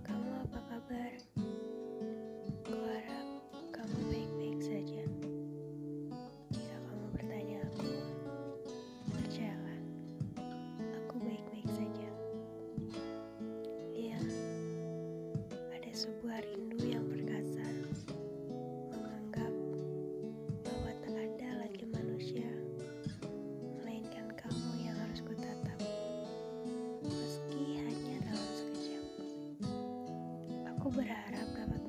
Kamu apa kabar? Kuharap kamu baik-baik saja. Jika kamu bertanya aku, percayalah, aku baik-baik saja. Iya, ada sebuah rindu berharap dapat